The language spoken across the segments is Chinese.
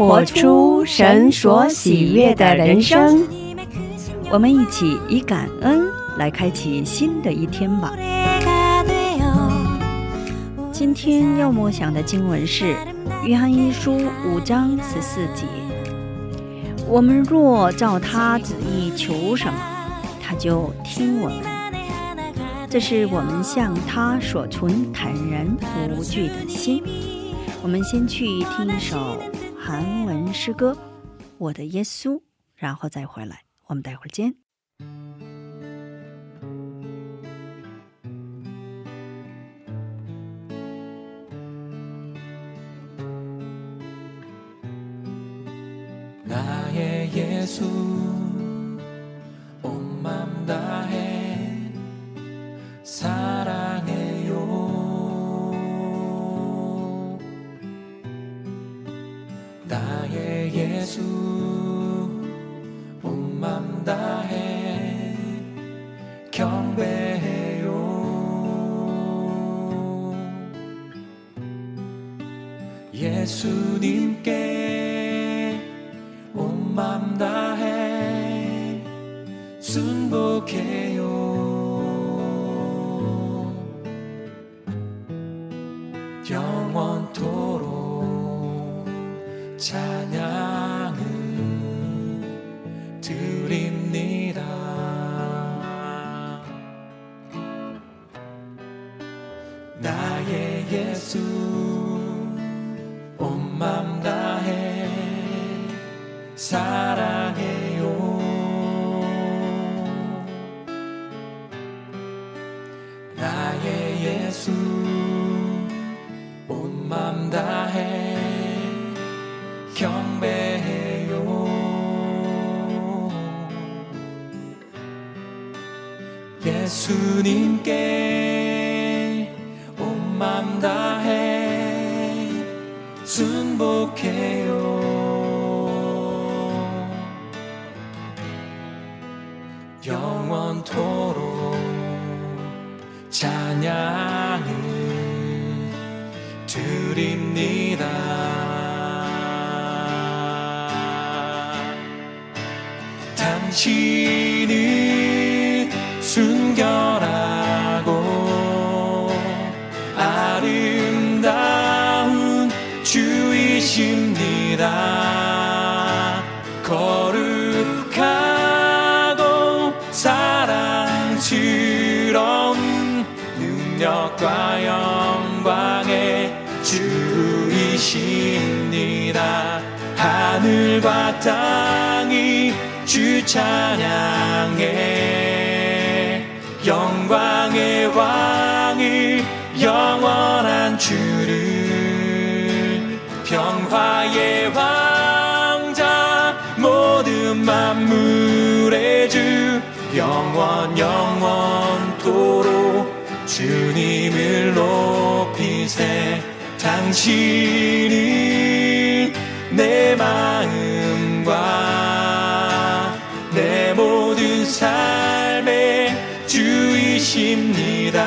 活出神所喜悦的人生。我们一起以感恩来开启新的一天吧。今天要默想的经文是《约翰一书》五章十四节。我们若照他旨意求什么，他就听我们。这是我们向他所存坦然无惧的心。我们先去听一首韩文诗歌《我的耶稣》，然后再回来。我们待会儿见。 나의 예수 예수님께 온 맘 다해. 순복해요. 영원토록 찬양을 드립니다. 나의 예수 예수님께 온 맘 다해. 순복해요. 영원토록 찬양을 드립니다. 당신 능력과 영광의 주이십니다. 하늘과 땅이 주 찬양해 영광의 왕을 영원한 주를 평화의 왕자 모든 만물의 주 영원 영원토록 주님을 높이세 당신은 내 마음과 내 모든 삶의 주이십니다.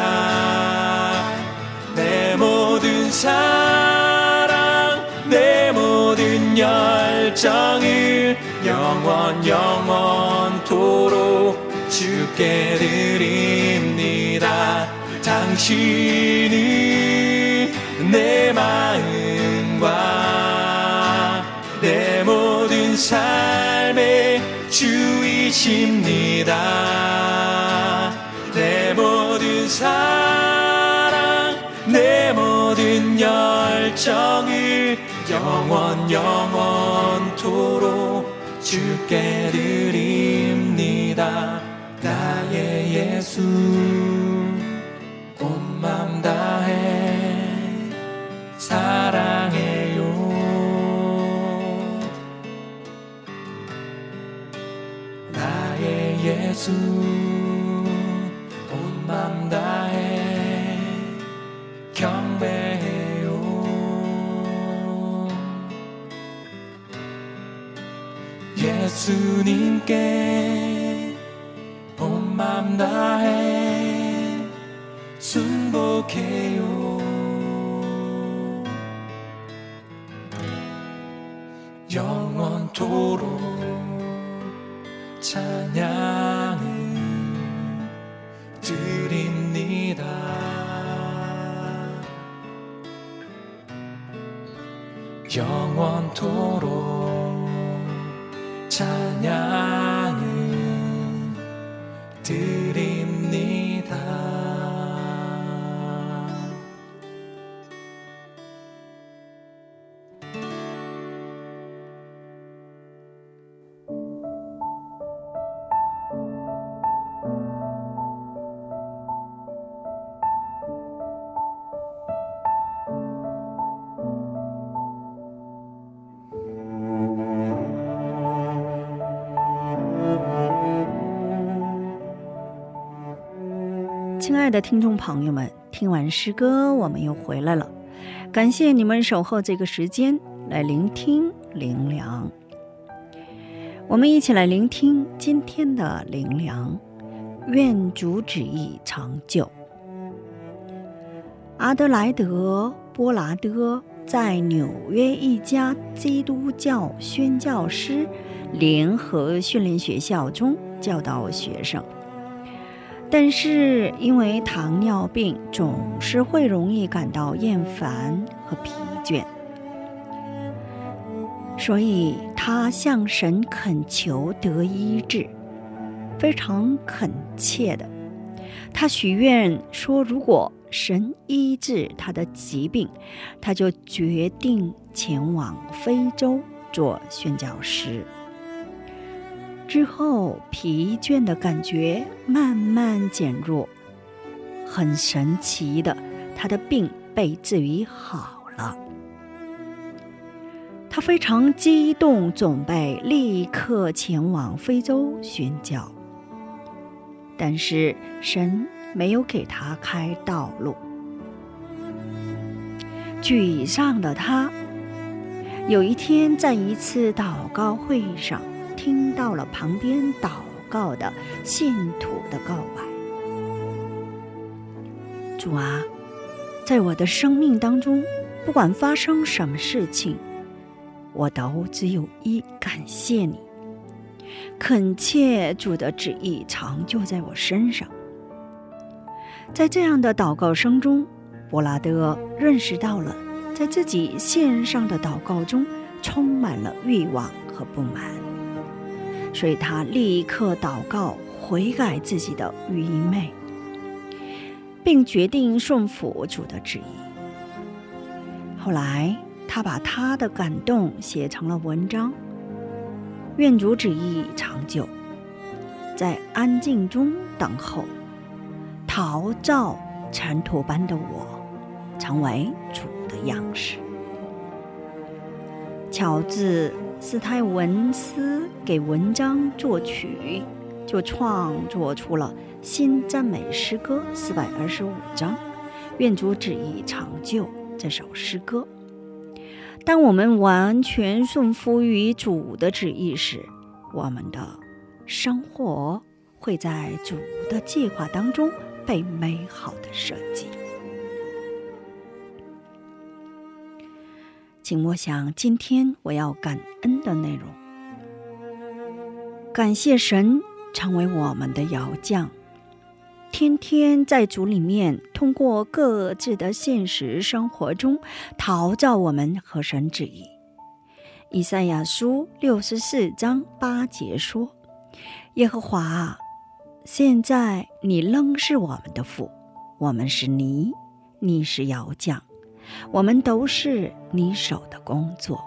내 모든 사랑, 내 모든 열정을 영원 영원토록 주께 드립니다. 당신은 내 마음과 내 모든 삶의 주이십니다. 내 모든 사랑, 내 모든 열정을 영원 영원토록 주께 드립니다. 나의 예수 예수 온 맘 다해 경배해요. 예수님께 온 맘 다해 순복해요. 영원토록 told. 亲爱的听众朋友们，听完诗歌，我们又回来了。感谢你们守候这个时间来聆听灵粮。我们一起来聆听今天的灵粮。愿主旨意长久。阿德莱德·波拉德在纽约一家基督教宣教师联合训练学校中教导学生。但是因为糖尿病，总是会容易感到厌烦和疲倦，所以他向神恳求得医治，非常恳切的。他许愿说，如果神医治他的疾病，他就决定前往非洲做宣教师。之后，疲倦的感觉慢慢减弱。很神奇的，他的病被治愈好了。他非常激动，准备立刻前往非洲宣教。但是神没有给他开道路。沮丧的他，有一天在一次祷告会上。听到了旁边祷告的信徒的告白：“主啊，在我的生命当中，不管发生什么事情，我都只有一感谢你，恳切主的旨意常就在我身上。”在这样的祷告声中，伯拉德认识到了，在自己线上的祷告中充满了欲望和不满。所以他立刻祷告悔改自己的愚昧，并决定顺服主的旨意。后来，他把他的感动写成了文章。愿主旨意长久，在安静中等候，陶造尘土般的我，成为主的样式。乔治。斯泰文斯给文章作曲，就创作出了新赞美诗歌四百二十五章。愿主旨意长久。这首诗歌，当我们完全顺服于主的旨意时，我们的生活会在主的计划当中被美好的设计。请默想今天我要感恩的内容。感谢神成为我们的窑匠，天天在主里面，通过各自的现实生活中陶造我们和神旨意。以赛亚书六十四章八节说：“耶和华，现在你仍是我们的父，我们是泥，你是窑匠。”我们都是你手的工作。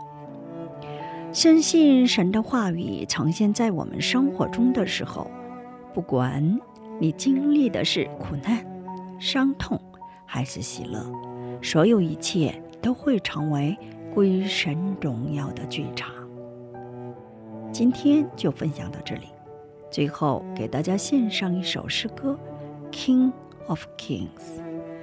深信神的话语呈现在我们生活中的时候，不管你经历的是苦难、伤痛还是喜乐，所有一切都会成为归神荣耀的剧场。今天就分享到这里，最后给大家献上一首诗歌《King of Kings》。